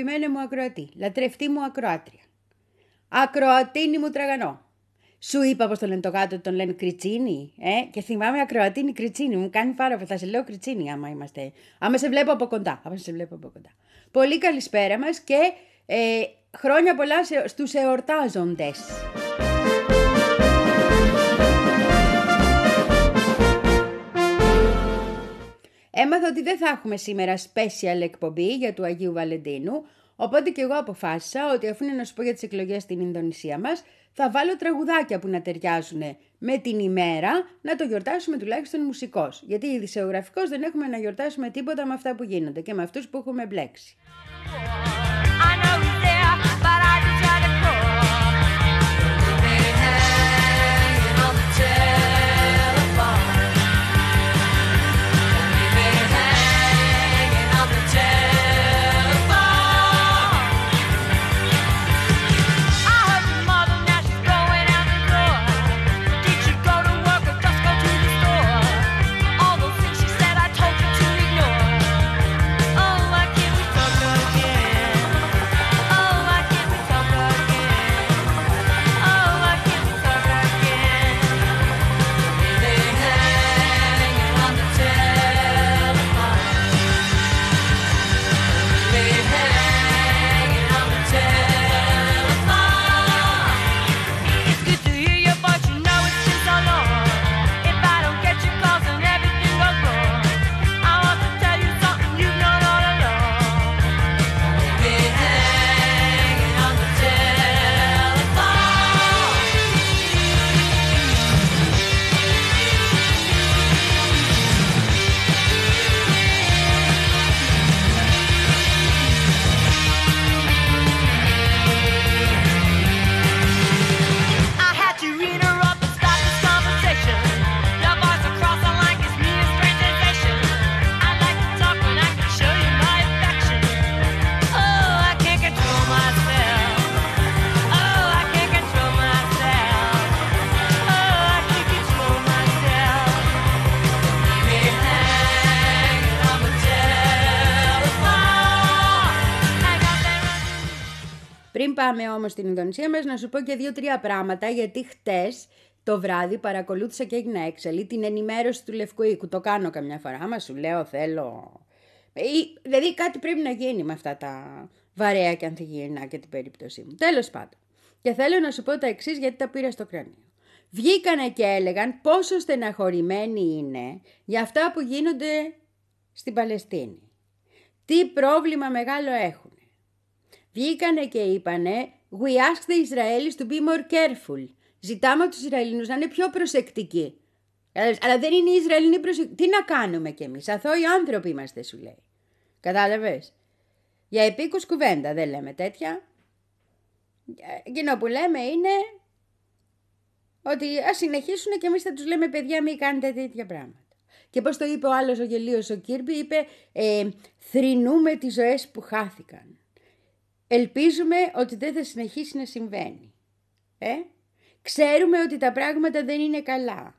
αγαπημένη μου ακροατή, λατρευτή μου ακροάτρια. Ακροατίνη μου τραγανό. Σου είπα πώ το λένε το γάτο, τον λένε κριτσίνι. Ε; Και θυμάμαι ακροατίνη κριτσίνι. Μου κάνει πάρα πολύ. Θα σε λέω κριτσίνι, άμα είμαστε. Άμα σε βλέπω από κοντά. Άμα σε βλέπω από κοντά. Πολύ καλησπέρα μας και ε, χρόνια πολλά στους εορτάζοντες. Έμαθα ότι δεν θα έχουμε σήμερα special εκπομπή για του Αγίου Βαλεντίνου, οπότε και εγώ αποφάσισα ότι αφού είναι να σου πω για τις εκλογές στην Ινδονησία μας, θα βάλω τραγουδάκια που να ταιριάζουν με την ημέρα, να το γιορτάσουμε τουλάχιστον μουσικός. Γιατί ειδησεογραφικός δεν έχουμε να γιορτάσουμε τίποτα με αυτά που γίνονται και με αυτούς που έχουμε μπλέξει. Πάμε όμως στην Ινδονησία μας να σου πω και δύο-τρία πράγματα γιατί χτες το βράδυ παρακολούθησα και έγινα έξαλλη την ενημέρωση του Λευκού Οίκου. Το κάνω καμιά φορά. Άμα σου λέω θέλω... Δηλαδή κάτι πρέπει να γίνει με αυτά τα βαρέα και ανθυγιεινά και την περίπτωσή μου. Τέλος πάντων. Και θέλω να σου πω τα εξής γιατί τα πήρα στο κρανίο. Βγήκανε και έλεγαν πόσο στεναχωρημένοι είναι για αυτά που γίνονται στην Παλαιστίνη. Τι πρόβλημα μεγάλο έχουν βγήκανε και είπανε «We ask the Israelis to be more careful». Ζητάμε από τους Ισραηλινούς να είναι πιο προσεκτικοί. Αλλά δεν είναι οι Ισραηλινοί προσεκτικοί. Τι να κάνουμε κι εμείς, αθώοι άνθρωποι είμαστε σου λέει. Κατάλαβες; Για επίκους κουβέντα δεν λέμε τέτοια. Εκείνο που λέμε είναι ότι ας συνεχίσουν και εμείς θα τους λέμε παιδιά μην κάνετε τέτοια πράγματα. Και πώς το είπε ο άλλος ο γελίος ο Κίρμπι, είπε ε, θρυνούμε τις ζωές που χάθηκαν. Ελπίζουμε ότι δεν θα συνεχίσει να συμβαίνει. Ε; Ξέρουμε ότι τα πράγματα δεν είναι καλά.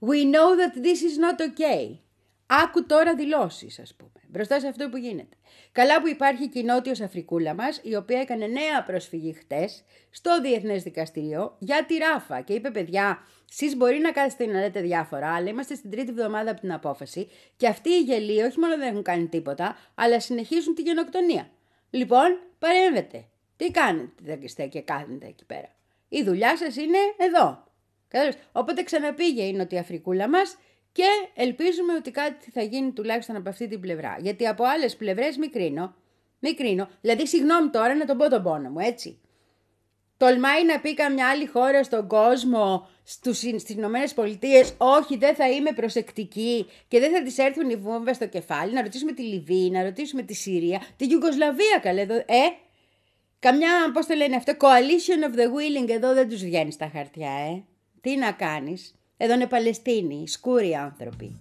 We know that this is not okay. Άκου τώρα δηλώσεις, ας πούμε, μπροστά σε αυτό που γίνεται. Καλά που υπάρχει και η Νότιος Αφρικούλα μας, η οποία έκανε νέα προσφυγή χτες στο Διεθνές Δικαστήριο για τη Ράφα και είπε παιδιά, εσείς μπορεί να κάθεστε να λέτε διάφορα, αλλά είμαστε στην τρίτη εβδομάδα από την απόφαση και αυτοί οι γελοί όχι μόνο δεν έχουν κάνει τίποτα, αλλά συνεχίζουν τη γενοκτονία. Λοιπόν, παρέμβετε. Τι κάνετε και κάθετε εκεί πέρα. Η δουλειά σας είναι εδώ. Οπότε ξαναπήγε η Νοτιοαφρικούλα μας και ελπίζουμε ότι κάτι θα γίνει τουλάχιστον από αυτή την πλευρά. Γιατί από άλλες πλευρές μικρίνω. Μικρίνω. Δηλαδή, συγγνώμη τώρα να τον πω τον πόνο μου, έτσι. Τολμάει να πει καμιά άλλη χώρα στον κόσμο, στους, στις Ηνωμένες Πολιτείες, όχι δεν θα είμαι προσεκτική και δεν θα τις έρθουν οι βόμβες στο κεφάλι, να ρωτήσουμε τη Λιβύη, να ρωτήσουμε τη Συρία, τη Ιουγκοσλαβία καλέ εδώ, ε, καμιά, πώς το λένε αυτό, coalition of the willing, εδώ δεν τους βγαίνει στα χαρτιά, ε. Τι να κάνεις, εδώ είναι Παλαιστίνοι, σκούροι άνθρωποι.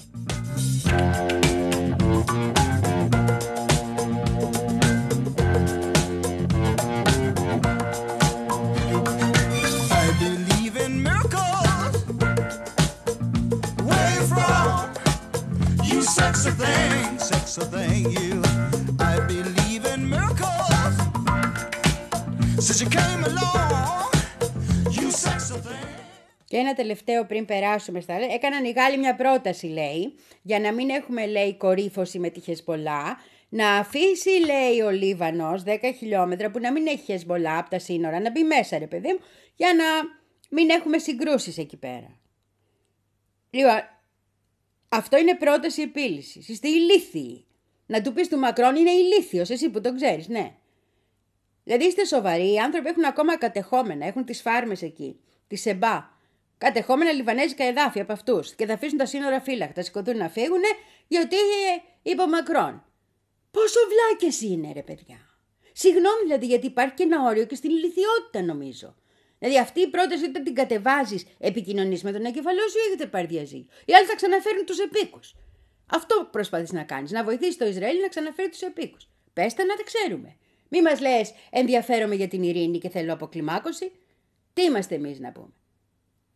Sex a thing, sex a thing, you. I believe in miracles. Και ένα τελευταίο πριν περάσουμε στα άλλα. Έκαναν οι Γάλλοι μια πρόταση, λέει, για να μην έχουμε, λέει, κορύφωση με τη Χεσμολά, να αφήσει, λέει, ο Λίβανος 10 χιλιόμετρα που να μην έχει Χεσμολά από τα σύνορα, να μπει μέσα, ρε παιδί μου, για να μην έχουμε συγκρούσεις εκεί πέρα. Λοιπόν, αυτό είναι πρόταση επίλυσης. Είστε ηλίθιοι. Να του πεις του Μακρόν είναι ηλίθιος, εσύ που το ξέρεις, ναι. Δηλαδή είστε σοβαροί, οι άνθρωποι έχουν ακόμα κατεχόμενα, έχουν τις φάρμες εκεί, τη ΣΕΜΠΑ. Κατεχόμενα λιβανέζικα εδάφια από αυτούς και θα αφήσουν τα σύνορα φύλακτα, σηκωθούν να φύγουν γιατί είπε ο Μακρόν. Πόσο βλάκες είναι, ρε παιδιά. Συγγνώμη δηλαδή, γιατί υπάρχει και ένα όριο και στην ηλικιότητα νομίζω. Δηλαδή αυτή η πρόταση όταν την κατεβάζεις, επικοινωνείς με τον εγκεφαλός σου ή έχετε πάρει διαζύγιο. Οι άλλοι θα ξαναφέρουν τους επίκους. Αυτό προσπαθείς να κάνεις, να βοηθήσεις το Ισραήλ να ξαναφέρει τους επίκους. Πέστε να τα ξέρουμε. Μη μας λες ενδιαφέρομαι για την ειρήνη και θέλω αποκλιμάκωση. Τι είμαστε εμείς να πούμε.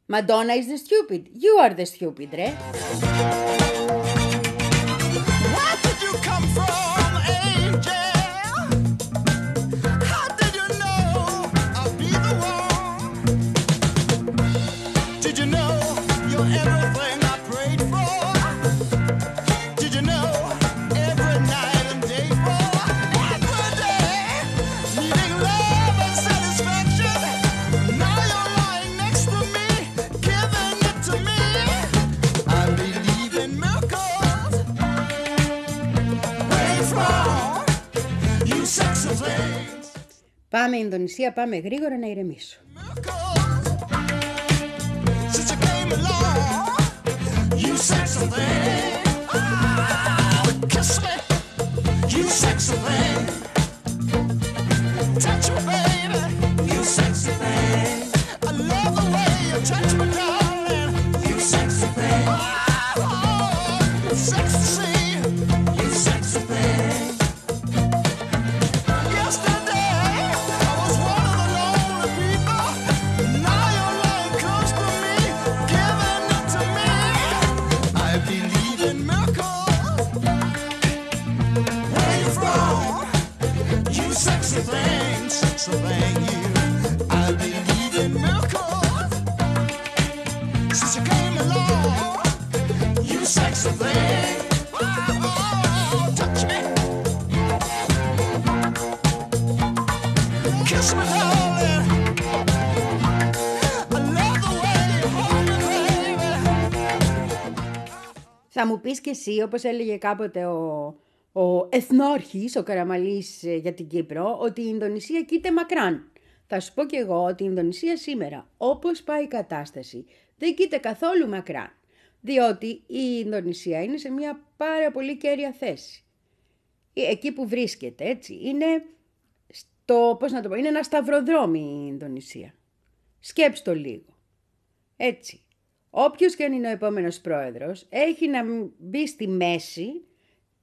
Madonna is the stupid. You are the stupid, ρε. Πάμε Ινδονησία, πάμε γρήγορα να ηρεμήσω. Θα μου πεις και εσύ, όπως έλεγε κάποτε ο, ο εθνόρχης, ο Καραμαλής ε, για την Κύπρο, ότι η Ινδονησία κοίται μακράν. Θα σου πω και εγώ ότι η Ινδονησία σήμερα, όπως πάει η κατάσταση, δεν κοίται καθόλου μακράν. Διότι η Ινδονησία είναι σε μια πάρα πολύ κέρια θέση. Ε, εκεί που βρίσκεται, έτσι, είναι, στο, πώς να το πω, είναι ένα σταυροδρόμι η Ινδονησία. Σκέψτε το λίγο. Έτσι. Όποιος και αν είναι ο επόμενος πρόεδρος, έχει να μπει στη μέση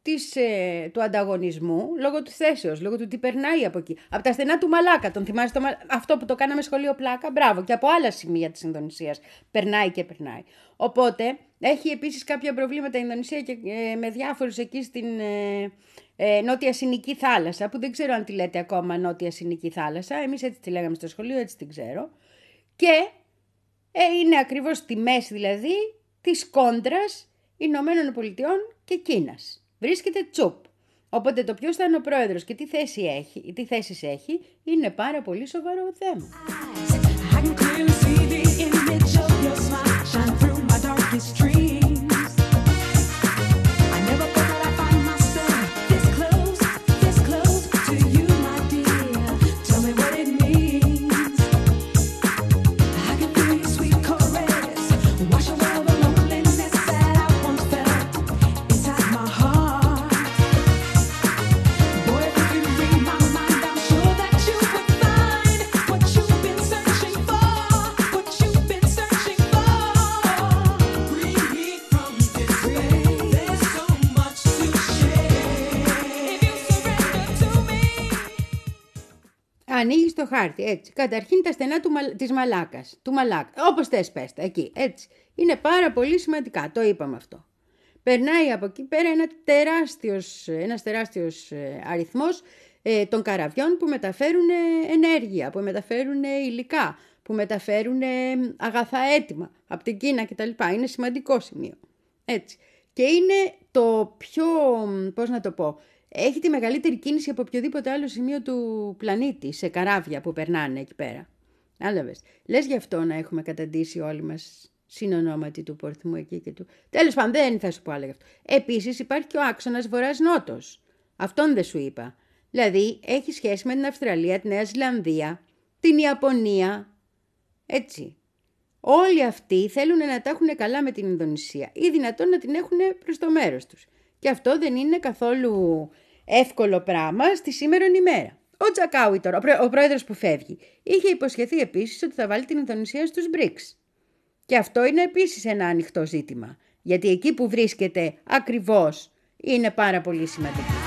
της, ε, του ανταγωνισμού λόγω του θέσεως, λόγω του τι περνάει από εκεί. Από τα στενά του Μαλάκα, τον θυμάσαι το, αυτό που το κάναμε σχολείο πλάκα, μπράβο, και από άλλα σημεία της Ινδονησίας περνάει και περνάει. Οπότε έχει επίσης κάποια προβλήματα η Ινδονησία και, ε, με διάφορους εκεί στην ε, ε, Νότια Συνική Θάλασσα, που δεν ξέρω αν τη λέτε ακόμα Νότια Συνική Θάλασσα, εμείς έτσι τη λέγαμε στο σχολείο, έτσι την ξέρω. Και ε, είναι ακριβώς στη μέση δηλαδή της κόντρας Ηνωμένων Πολιτειών και Κίνας. Βρίσκεται τσουπ. Οπότε το ποιος θα είναι ο πρόεδρος και τι θέση έχει, τι θέσεις έχει, είναι πάρα πολύ σοβαρό θέμα. Χάρτη, έτσι. Καταρχήν τα στενά του, της μαλάκας, του μαλάκα. Όπως θες πες τα, εκεί, έτσι. Είναι πάρα πολύ σημαντικά, το είπαμε αυτό. Περνάει από εκεί πέρα ένα τεράστιος, ένας τεράστιος ε, αριθμός ε, των καραβιών που μεταφέρουν ενέργεια, που μεταφέρουν υλικά, που μεταφέρουν αγαθά έτοιμα από την Κίνα κτλ. Είναι σημαντικό σημείο. Έτσι. Και είναι το πιο, πώς να το πω, έχει τη μεγαλύτερη κίνηση από οποιοδήποτε άλλο σημείο του πλανήτη σε καράβια που περνάνε εκεί πέρα. Άλαβες. Λες γι' αυτό να έχουμε καταντήσει όλοι μας συνονόματι του πορθμού εκεί και του. Τέλος πάντων δεν θα σου πω άλλο γι' αυτό. Επίσης υπάρχει και ο άξονας βορράς-νότος. Αυτόν δεν σου είπα. Δηλαδή έχει σχέση με την Αυστραλία, τη Νέα Ζηλανδία, την Ιαπωνία. Έτσι. Όλοι αυτοί θέλουν να τα έχουν καλά με την Ινδονησία ή δυνατόν να την έχουν προς το μέρος τους. Και αυτό δεν είναι καθόλου εύκολο πράγμα στη σήμερα ημέρα. Ο Τζακάουι τώρα, ο πρόεδρος που φεύγει, είχε υποσχεθεί επίσης ότι θα βάλει την Ινδονησία στους BRICS. Και αυτό είναι επίσης ένα ανοιχτό ζήτημα, γιατί εκεί που βρίσκεται ακριβώς είναι πάρα πολύ σημαντικό.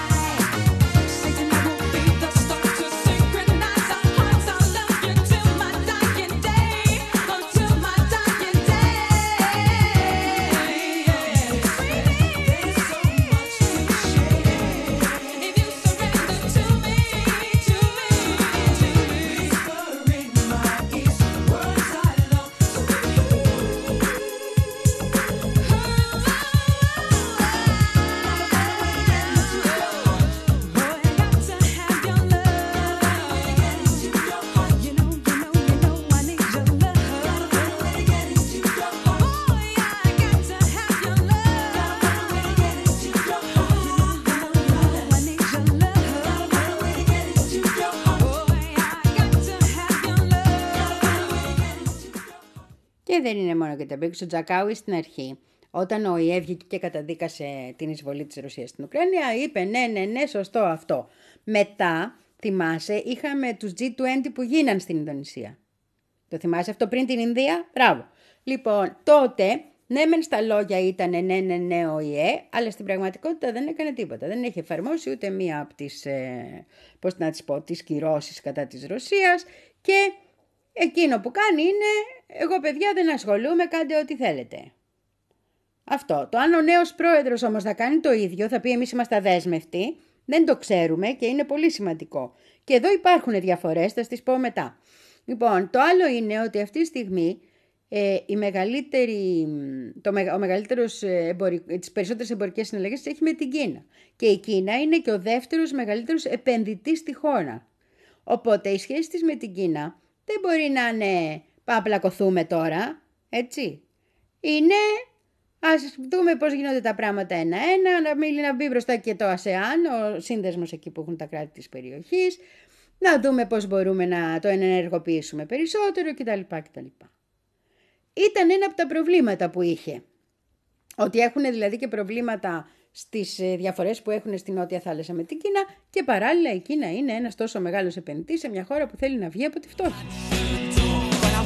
Δεν είναι μόνο και τα μπήκε. Ο Τζακάουι στην αρχή, όταν ο ΙΕ βγήκε και καταδίκασε την εισβολή της Ρωσίας στην Ουκρανία, είπε ναι, ναι, ναι, σωστό αυτό. Μετά, θυμάσαι, είχαμε τους G20 που γίναν στην Ινδονησία. Το θυμάσαι αυτό πριν την Ινδία, μπράβο. Λοιπόν, τότε ναι, μεν στα λόγια ήταν ναι, ναι, ναι ο ΙΕ, αλλά στην πραγματικότητα δεν έκανε τίποτα. Δεν έχει εφαρμόσει ούτε μία από τις, ε, πώς να τις πω, τις κυρώσεις κατά της Ρωσίας και Εκείνο που κάνει είναι εγώ παιδιά δεν ασχολούμαι, κάντε ό,τι θέλετε. Αυτό. Το αν ο νέος πρόεδρος όμως θα κάνει το ίδιο, θα πει εμείς είμαστε αδέσμευτοι, δεν το ξέρουμε και είναι πολύ σημαντικό. Και εδώ υπάρχουν διαφορές, θα στις πω μετά. Λοιπόν, το άλλο είναι ότι αυτή τη στιγμή ε, η μεγαλύτερη, το, ο μεγαλύτερος ε, εμπορικ, τις περισσότερες εμπορικές συναλλαγές έχει με την Κίνα. Και η Κίνα είναι και ο δεύτερος μεγαλύτερος επενδυτής στη χώρα. Οπότε η σχέση της με την Κίνα δεν μπορεί να είναι πάμε τώρα, έτσι. Είναι ας δούμε πώς γίνονται τα πράγματα ένα-ένα, να, μην, να μπει μπροστά και το ΑΣΕΑΝ, ο σύνδεσμος εκεί που έχουν τα κράτη της περιοχής, να δούμε πώς μπορούμε να το ενεργοποιήσουμε περισσότερο κτλ. κτλ. Ήταν ένα από τα προβλήματα που είχε. Ότι έχουν δηλαδή και προβλήματα στις ε, διαφορές που έχουν στην Νότια Θάλασσα με την Κίνα και παράλληλα η Κίνα είναι ένας τόσο μεγάλος επενδυτής σε μια χώρα που θέλει να βγει από τη φτώχεια.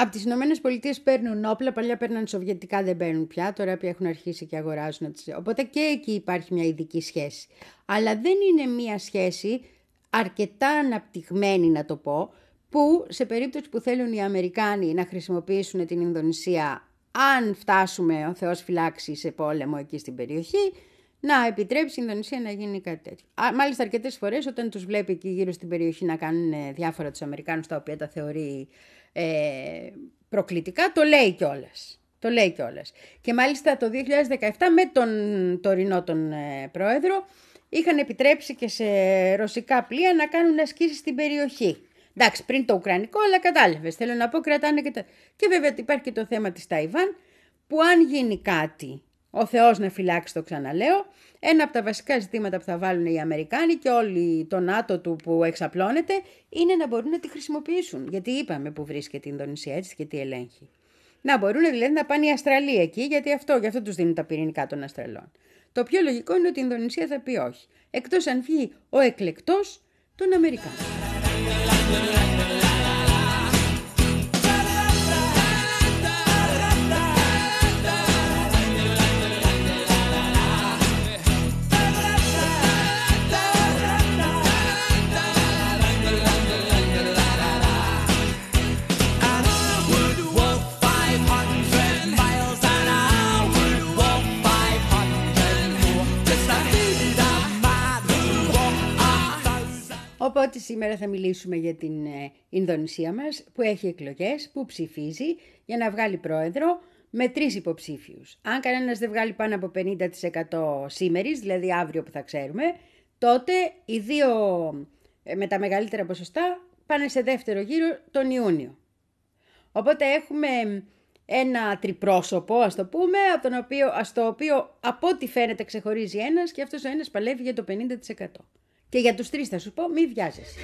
Από τις Ηνωμένες Πολιτείες παίρνουν όπλα, παλιά παίρναν σοβιετικά, δεν παίρνουν πια, τώρα πια έχουν αρχίσει και αγοράζουν. Οπότε και εκεί υπάρχει μια ειδική σχέση. Αλλά δεν είναι μια σχέση αρκετά αναπτυγμένη να το πω, που σε περίπτωση που θέλουν οι Αμερικάνοι να χρησιμοποιήσουν την Ινδονησία, αν φτάσουμε ο Θεός φυλάξει σε πόλεμο εκεί στην περιοχή, να επιτρέψει η Ινδονησία να γίνει κάτι τέτοιο. Μάλιστα αρκετές φορές όταν τους βλέπει εκεί γύρω στην περιοχή να κάνουν διάφορα τους Αμερικάνους τα οποία τα θεωρεί ε, προκλητικά, το λέει κιόλας. Το λέει κιόλας. Και μάλιστα το 2017 με τον τωρινό τον ε, πρόεδρο είχαν επιτρέψει και σε ρωσικά πλοία να κάνουν ασκήσεις στην περιοχή. Εντάξει, πριν το Ουκρανικό, αλλά κατάλαβες. Θέλω να πω, κρατάνε και τα. Και βέβαια υπάρχει και το θέμα της Ταϊβάν, που αν γίνει κάτι, ο Θεός να φυλάξει το ξαναλέω, ένα από τα βασικά ζητήματα που θα βάλουν οι Αμερικάνοι και όλοι το ΝΑΤΟ του που εξαπλώνεται είναι να μπορούν να τη χρησιμοποιήσουν. Γιατί είπαμε που βρίσκεται η Ινδονησία έτσι και τι ελέγχει. Να μπορούν δηλαδή να πάνε οι Αστραλοί εκεί, γιατί αυτό, γι' αυτό τους δίνουν τα πυρηνικά των Αστραλών. Το πιο λογικό είναι ότι η Ινδονησία θα πει όχι. Εκτός αν βγει ο εκλεκτός των Αμερικάνων. Οπότε σήμερα θα μιλήσουμε για την ε, Ινδονησία μας που έχει εκλογές, που ψηφίζει για να βγάλει πρόεδρο με τρεις υποψήφιους. Αν κανένας δεν βγάλει πάνω από 50% σήμερης, δηλαδή αύριο που θα ξέρουμε, τότε οι δύο ε, με τα μεγαλύτερα ποσοστά πάνε σε δεύτερο γύρο τον Ιούνιο. Οπότε έχουμε ένα τριπρόσωπο, ας το πούμε, από τον οποίο, ας το οποίο από ό,τι φαίνεται ξεχωρίζει ένας και αυτός ο ένας παλεύει για το 50%. Και για τους τρεις θα σου πω, μη βιάζεσαι.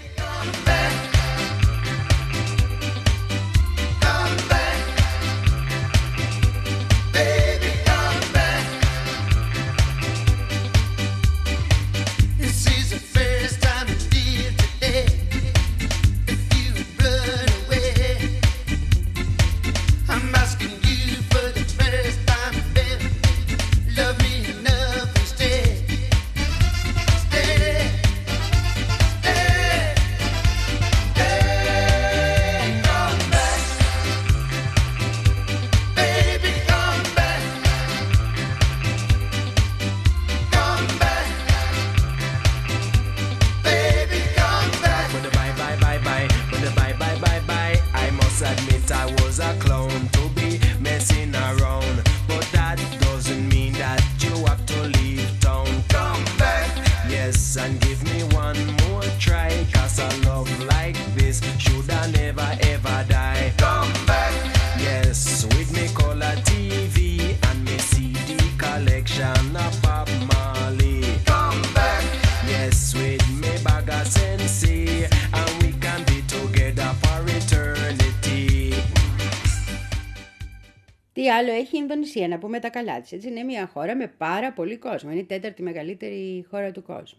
Άλλο έχει η Ινδονησία, να πούμε τα καλά της. Έτσι, είναι μια χώρα με πάρα πολύ κόσμο. Είναι η τέταρτη μεγαλύτερη χώρα του κόσμου.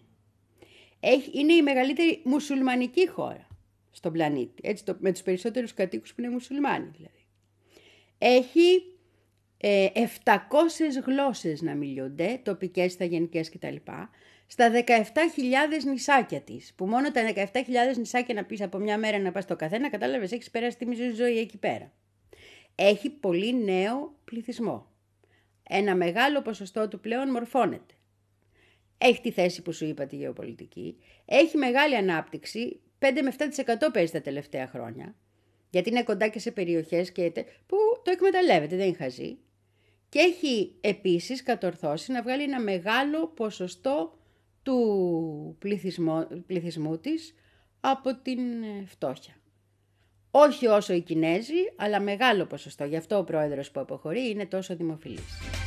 Έχει, είναι η μεγαλύτερη μουσουλμανική χώρα στον πλανήτη. Έτσι, το, με τους περισσότερους κατοίκους που είναι μουσουλμάνοι δηλαδή. Έχει ε, 700 γλώσσες να μιλούνται, τοπικές, ηθαγενικές κτλ. Στα 17.000 νησάκια της, που μόνο τα 17.000 νησάκια να πεις από μια μέρα να πας στο καθένα, κατάλαβες, έχεις περάσει τη μισή ζωή εκεί πέρα έχει πολύ νέο πληθυσμό. Ένα μεγάλο ποσοστό του πλέον μορφώνεται. Έχει τη θέση που σου είπα τη γεωπολιτική. Έχει μεγάλη ανάπτυξη, 5 με 7% παίζει τα τελευταία χρόνια. Γιατί είναι κοντά και σε περιοχές και που το εκμεταλλεύεται, δεν χαζεί. Και έχει επίσης κατορθώσει να βγάλει ένα μεγάλο ποσοστό του πληθυσμού, πληθυσμού της από την φτώχεια. Όχι όσο οι Κινέζοι, αλλά μεγάλο ποσοστό. Γι' αυτό ο πρόεδρος που αποχωρεί είναι τόσο δημοφιλής.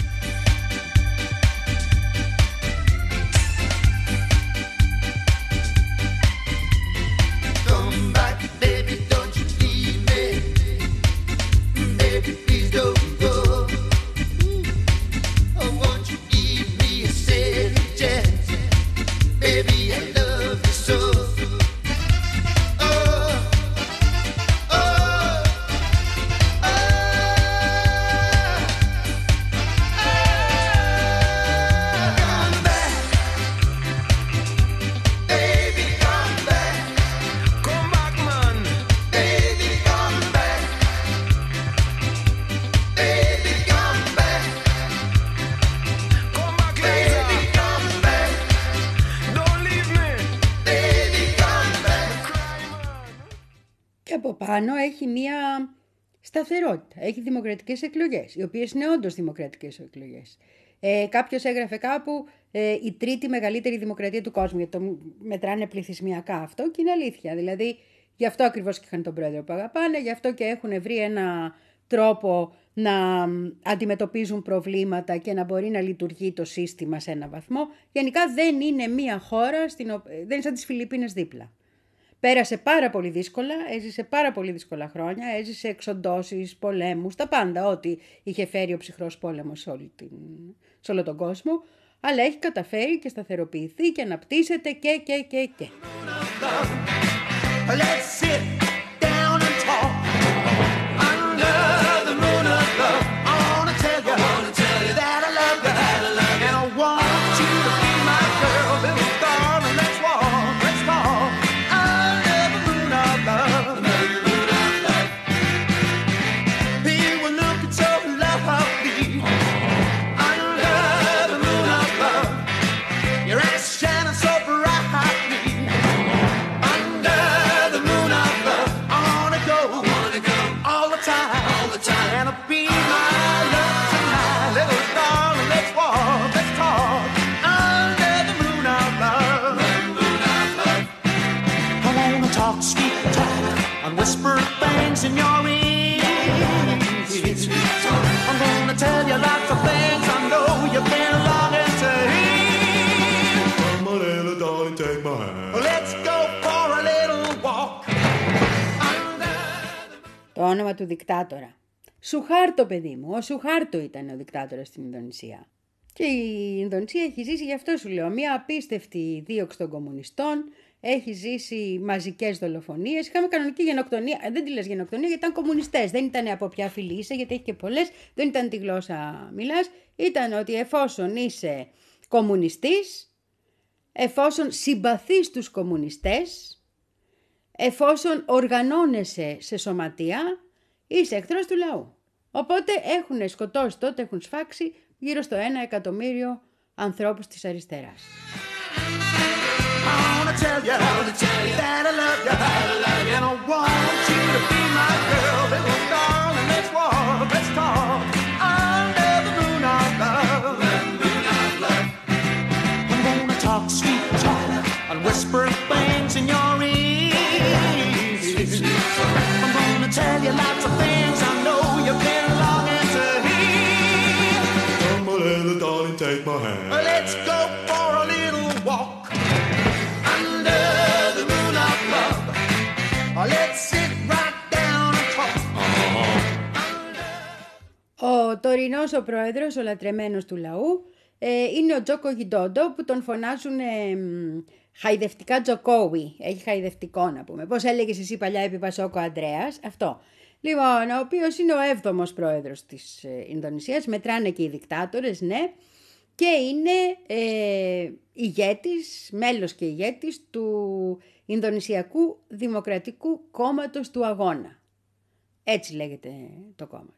Έχει μία σταθερότητα. Έχει δημοκρατικές εκλογές, οι οποίες είναι όντως δημοκρατικές εκλογές. Ε, κάποιος έγραφε κάπου ε, η τρίτη μεγαλύτερη δημοκρατία του κόσμου, γιατί το μετράνε πληθυσμιακά αυτό και είναι αλήθεια. Δηλαδή, γι' αυτό ακριβώς και είχαν τον πρόεδρο που αγαπάνε, γι' αυτό και έχουν βρει ένα τρόπο να αντιμετωπίζουν προβλήματα και να μπορεί να λειτουργεί το σύστημα σε ένα βαθμό. Γενικά δεν είναι μία χώρα, στην, δεν είναι σαν τις Φιλιππίνες δίπλα. Πέρασε πάρα πολύ δύσκολα, έζησε πάρα πολύ δύσκολα χρόνια, έζησε εξοντώσεις, πολέμους, τα πάντα, ό,τι είχε φέρει ο ψυχρός πόλεμος σε, όλη την, σε όλο τον κόσμο, αλλά έχει καταφέρει και σταθεροποιηθεί και αναπτύσσεται και και και και. Το όνομα του δικτάτορα. Σουχάρτο παιδί μου, ο Σουχάρτο ήταν ο δικτάτορας στην Ινδονησία. Και η Ινδονησία έχει ζήσει, γι' αυτό σου λέω, μια απίστευτη δίωξη των κομμουνιστών, έχει ζήσει μαζικές δολοφονίες, είχαμε κανονική γενοκτονία, ε, δεν τη λες γενοκτονία γιατί ήταν κομμουνιστές, δεν ήταν από ποια φυλή είσαι, γιατί έχει και πολλές, δεν ήταν τη γλώσσα μιλάς, ήταν ότι εφόσον είσαι κομμουνιστής, εφόσον συμπαθείς τους κομμουνιστές, εφόσον οργανώνεσαι σε σωματεία, είσαι εχθρός του λαού. Οπότε έχουν σκοτώσει τότε, έχουν σφάξει γύρω στο ένα εκατομμύριο ανθρώπους της αριστεράς. gonna tell you that I love you, and I want you to be my girl. Let's walk, let's talk under the I'm gonna talk sweet talk and whisper things in your ear. I'm gonna tell you lots of things I know you've been longing to hear. Come on, little darling, take my hand. Let's go. Τωρινός ο πρόεδρος, ο λατρεμένος του λαού, ε, είναι ο Τζόκο Γιντόντο που τον φωνάζουν χαϊδευτικά Τζοκόουι. Έχει χαϊδευτικό να πούμε. Πώς έλεγες εσύ παλιά επί Πασόκο Αντρέας. Αυτό. Λοιπόν, ο οποίος είναι ο έβδομος πρόεδρος της ε, Ινδονησίας. Μετράνε και οι δικτάτορες, ναι. Και είναι ε, ηγέτης, μέλος και ηγέτης του Ινδονησιακού Δημοκρατικού Κόμματος του Αγώνα. Έτσι λέγεται το κόμμα του.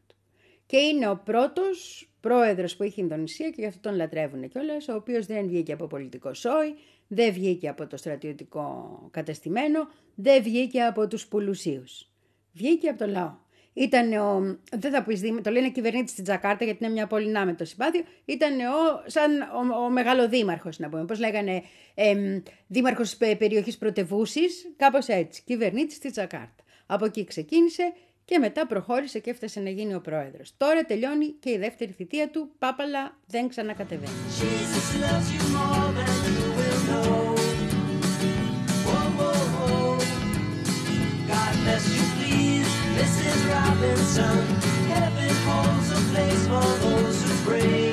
Και είναι ο πρώτος πρόεδρος που έχει η Ινδονησία και γι' αυτό τον λατρεύουν κιόλας, ο οποίος δεν βγήκε από πολιτικό σόι, δεν βγήκε από το στρατιωτικό κατεστημένο, δεν βγήκε από τους πουλουσίους. Βγήκε από το λαό. Ήταν ο, δεν θα πεις, το λένε κυβερνήτη στην Τζακάρτα γιατί είναι μια πόλη να με το συμπάθειο, ήταν ο, σαν ο, ο μεγαλοδήμαρχος να πούμε, πώς λέγανε ε, δήμαρχος περιοχής πρωτευούσης, κάπως έτσι, κυβερνήτης στην Τζακάρτα. Από εκεί ξεκίνησε και μετά προχώρησε και έφτασε να γίνει ο πρόεδρος. Τώρα τελειώνει και η δεύτερη θητεία του, πάπαλα δεν ξανακατεβαίνει. Robinson. Heaven holds a place for those who pray.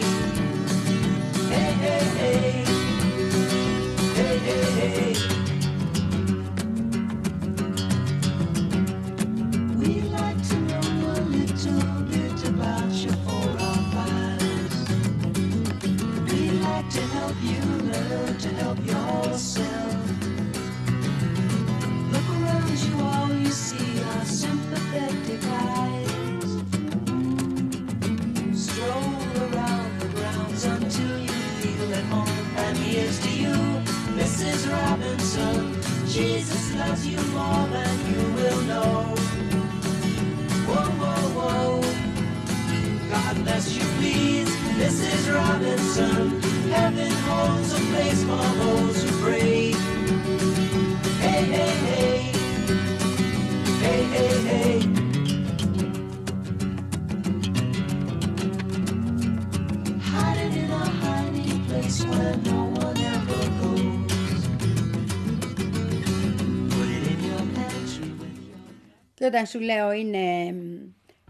Όταν σου λέω είναι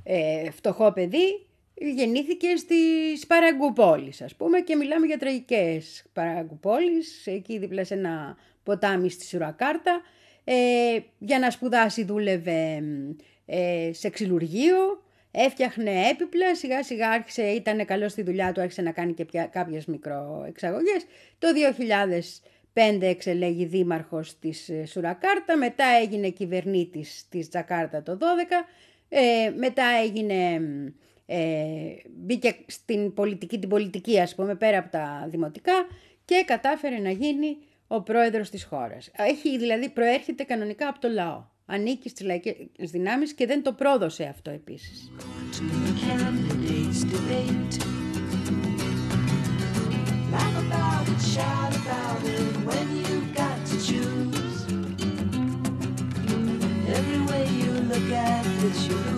ε, φτωχό παιδί, γεννήθηκες στις Παραγκουπόλεις ας πούμε και μιλάμε για τραγικές Παραγκουπόλεις, εκεί δίπλα σε ένα ποτάμι στη Σουρακάρτα. Ε, για να σπουδάσει δούλευε ε, σε ξυλουργείο, έφτιαχνε έπιπλα, σιγά σιγά άρχισε, ήταν καλός στη δουλειά του, άρχισε να κάνει και πια, κάποιες μικροεξαγωγές. Το 2005 εξελέγει δήμαρχος της ε, Σουρακάρτα, μετά έγινε κυβερνήτης της Τζακάρτα το 2012, ε, μετά έγινε, ε, μπήκε στην πολιτική, την πολιτική ας πούμε, πέρα από τα δημοτικά και κατάφερε να γίνει ο πρόεδρος της χώρας. Έχει δηλαδή προέρχεται κανονικά από το λαό. Ανήκει στις λαϊκές δυνάμεις και δεν το πρόδωσε αυτό επίσης. Laugh about it, shout about it when you've got to choose. Every way you look at it, you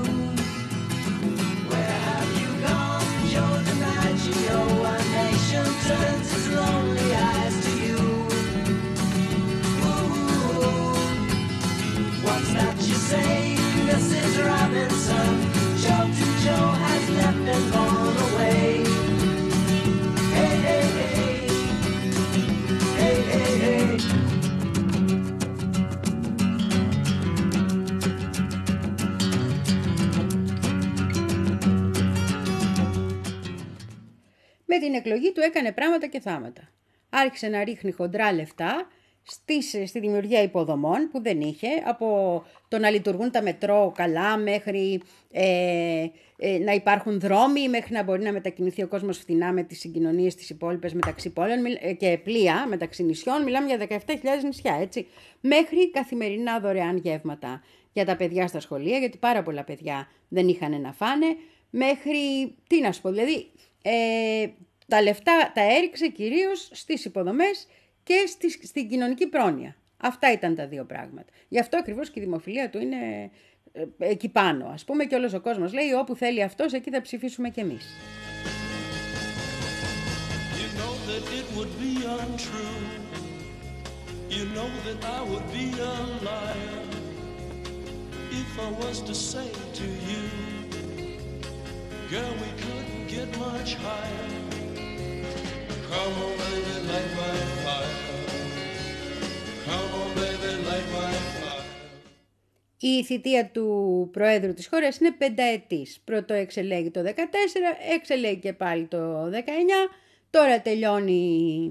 εκλογή του έκανε πράγματα και θάματα. Άρχισε να ρίχνει χοντρά λεφτά στις, στη δημιουργία υποδομών που δεν είχε, από το να λειτουργούν τα μετρό καλά μέχρι ε, ε, να υπάρχουν δρόμοι, μέχρι να μπορεί να μετακινηθεί ο κόσμος φθηνά με τις συγκοινωνίες της υπόλοιπες μεταξύ πόλεων ε, και πλοία μεταξύ νησιών, μιλάμε για 17.000 νησιά, έτσι, μέχρι καθημερινά δωρεάν γεύματα για τα παιδιά στα σχολεία, γιατί πάρα πολλά παιδιά δεν είχαν να φάνε, μέχρι, τι να σου πω, δηλαδή ε, τα λεφτά τα έριξε κυρίως στις υποδομές και στη, στην κοινωνική πρόνοια. Αυτά ήταν τα δύο πράγματα. Γι' αυτό ακριβώς και η δημοφιλία του είναι ε, εκεί πάνω. Ας πούμε και όλος ο κόσμος λέει όπου θέλει αυτός εκεί θα ψηφίσουμε κι εμείς. You know that it would be untrue. You know that I would be a liar if I was to say to you, girl, we couldn't get much higher. Come on, baby, light my fire. Come on, baby, light my fire. Η θητεία του Προέδρου της χώρας είναι πενταετής. Πρώτο εξελέγει το 14, εξελέγει και πάλι το 19. Τώρα τελειώνει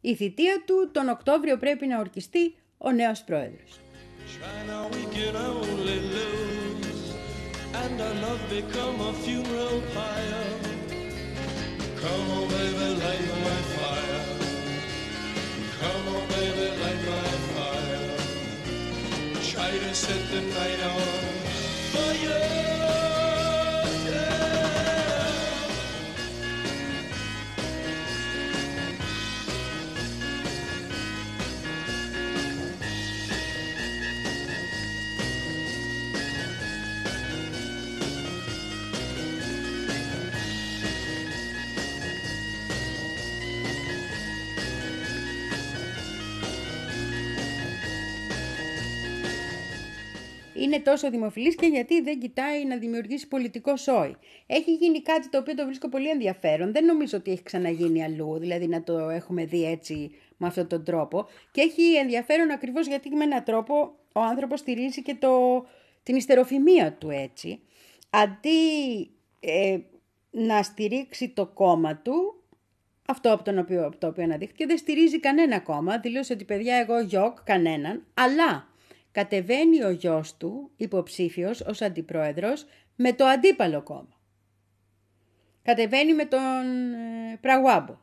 η θητεία του. Τον Οκτώβριο πρέπει να ορκιστεί ο νέος Πρόεδρος. China, we can only lose, and our love become a funeral pyre. Come on, baby, light set the night on είναι τόσο δημοφιλής και γιατί δεν κοιτάει να δημιουργήσει πολιτικό σόι. Έχει γίνει κάτι το οποίο το βρίσκω πολύ ενδιαφέρον. Δεν νομίζω ότι έχει ξαναγίνει αλλού, δηλαδή να το έχουμε δει έτσι με αυτόν τον τρόπο. Και έχει ενδιαφέρον ακριβώς γιατί με έναν τρόπο ο άνθρωπος στηρίζει και το, την ιστεροφημία του έτσι. Αντί ε, να στηρίξει το κόμμα του, αυτό από, τον οποίο, από το οποίο αναδείχθηκε, δεν στηρίζει κανένα κόμμα. Δηλώσε ότι παιδιά εγώ γιοκ κανέναν, αλλά κατεβαίνει ο γιος του, υποψήφιος ως αντιπρόεδρος, με το αντίπαλο κόμμα. Κατεβαίνει με τον ε, Πραγουάμπο.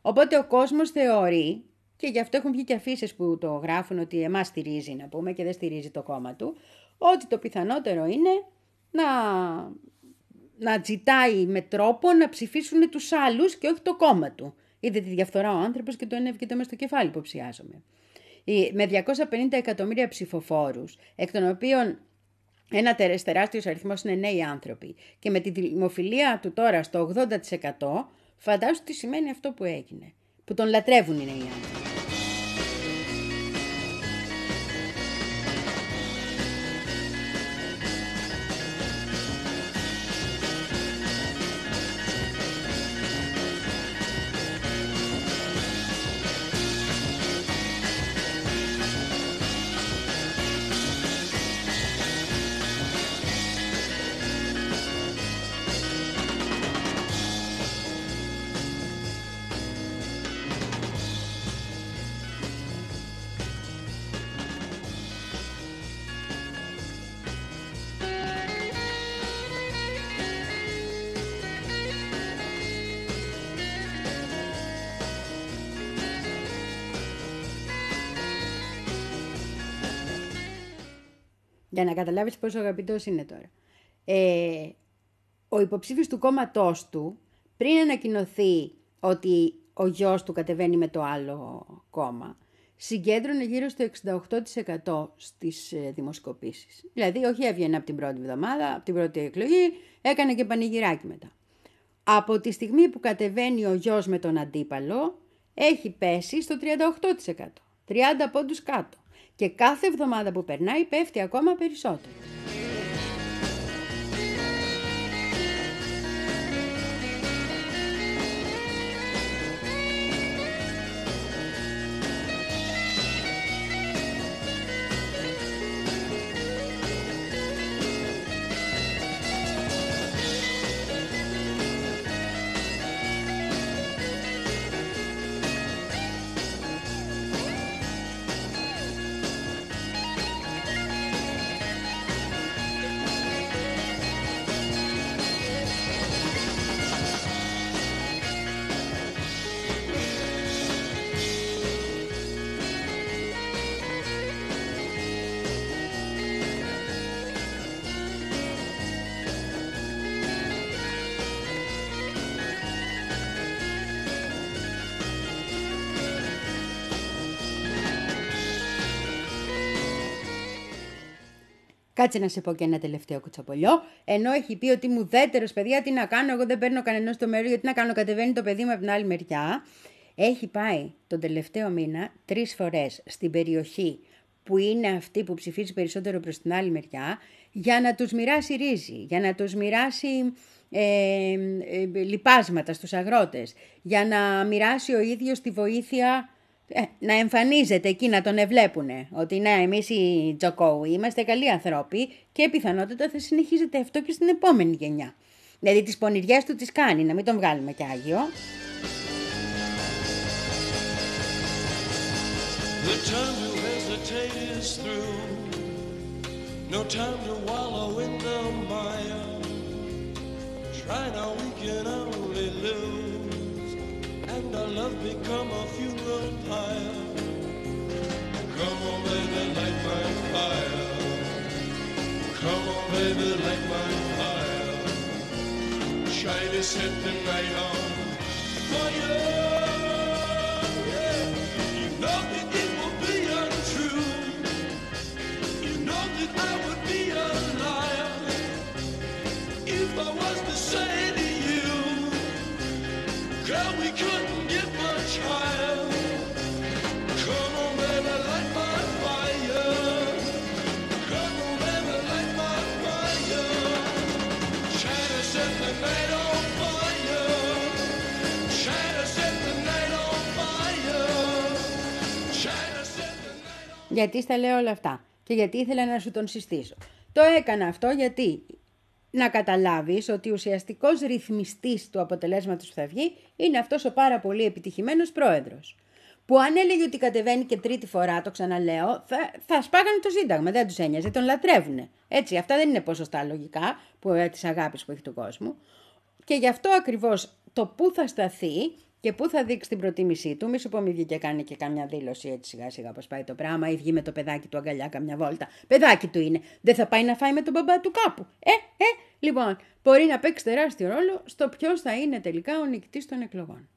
Οπότε ο κόσμος θεωρεί, και γι' αυτό έχουν βγει και αφήσεις που το γράφουν ότι εμάς στηρίζει να πούμε και δεν στηρίζει το κόμμα του, ότι το πιθανότερο είναι να, να ζητάει με τρόπο να ψηφίσουν τους άλλους και όχι το κόμμα του. Είδε τη διαφθορά ο άνθρωπος και το ενέβηκε μέσα στο κεφάλι υποψιάζομαι με 250 εκατομμύρια ψηφοφόρους, εκ των οποίων ένα τεράστιος αριθμός είναι νέοι άνθρωποι και με τη δημοφιλία του τώρα στο 80% φαντάσου τι σημαίνει αυτό που έγινε, που τον λατρεύουν οι νέοι άνθρωποι. Για να καταλάβεις πόσο αγαπητός είναι τώρα. Ε, ο υποψήφιος του κόμματός του, πριν ανακοινωθεί ότι ο γιος του κατεβαίνει με το άλλο κόμμα, συγκέντρωνε γύρω στο 68% στις ε, δημοσκοπήσεις. Δηλαδή, όχι έβγαινε από την πρώτη εβδομάδα, από την πρώτη εκλογή, έκανε και πανηγυράκι μετά. Από τη στιγμή που κατεβαίνει ο γιος με τον αντίπαλο, έχει πέσει στο 38%. 30 πόντους κάτω. Και κάθε εβδομάδα που περνάει πέφτει ακόμα περισσότερο. Κάτσε να σε πω και ένα τελευταίο κουτσοπολιό. Ενώ έχει πει ότι μου δέτερο παιδιά, τι να κάνω, εγώ δεν παίρνω κανένα στο μέρο, γιατί να κάνω, κατεβαίνει το παιδί μου από την άλλη μεριά. Έχει πάει τον τελευταίο μήνα τρεις φορές στην περιοχή που είναι αυτή που ψηφίζει περισσότερο προς την άλλη μεριά, για να τους μοιράσει ρύζι, για να τους μοιράσει ε, ε, λιπάσματα στους αγρότες, για να μοιράσει ο ίδιος τη βοήθεια ε, να εμφανίζεται εκεί, να τον ευλέπουνε. Ότι ναι, εμείς οι Τζοκόουι είμαστε καλοί άνθρωποι και πιθανότατα θα συνεχίζεται αυτό και στην επόμενη γενιά. Δηλαδή τις πονηριές του τις κάνει, να μην τον βγάλουμε κι άγιο. The time to hesitate is through. No time to wallow in the mire. Try now, we can only lose. And our love become a funeral pyre. Come on, baby, light my fire. Come on, baby, light my fire. Try set the night on fire. You know that it will be untrue. You know that I would be Γιατί στα λέω όλα αυτά και γιατί ήθελα να σου τον συστήσω. Το έκανα αυτό γιατί να καταλάβεις ότι ο ουσιαστικός ρυθμιστής του αποτελέσματος που θα βγει είναι αυτός ο πάρα πολύ επιτυχημένος πρόεδρος. Που αν έλεγε ότι κατεβαίνει και τρίτη φορά, το ξαναλέω, θα, θα σπάγανε το Σύνταγμα, δεν τους ένοιαζε, τον λατρεύουνε. Έτσι, αυτά δεν είναι ποσοστά λογικά που, ε, της αγάπης που έχει του κόσμου. Και γι' αυτό ακριβώς το πού θα σταθεί και πού θα δείξει την προτίμησή του. Μη σου πω μη βγει και κάνει και καμιά δήλωση έτσι σιγά σιγά πώς πάει το πράγμα ή βγει με το παιδάκι του αγκαλιά καμιά βόλτα. Παιδάκι του είναι. Δεν θα πάει να φάει με τον μπαμπά του κάπου. Ε, ε, λοιπόν, μπορεί να παίξει τεράστιο ρόλο στο ποιος θα είναι τελικά ο νικητής των εκλογών.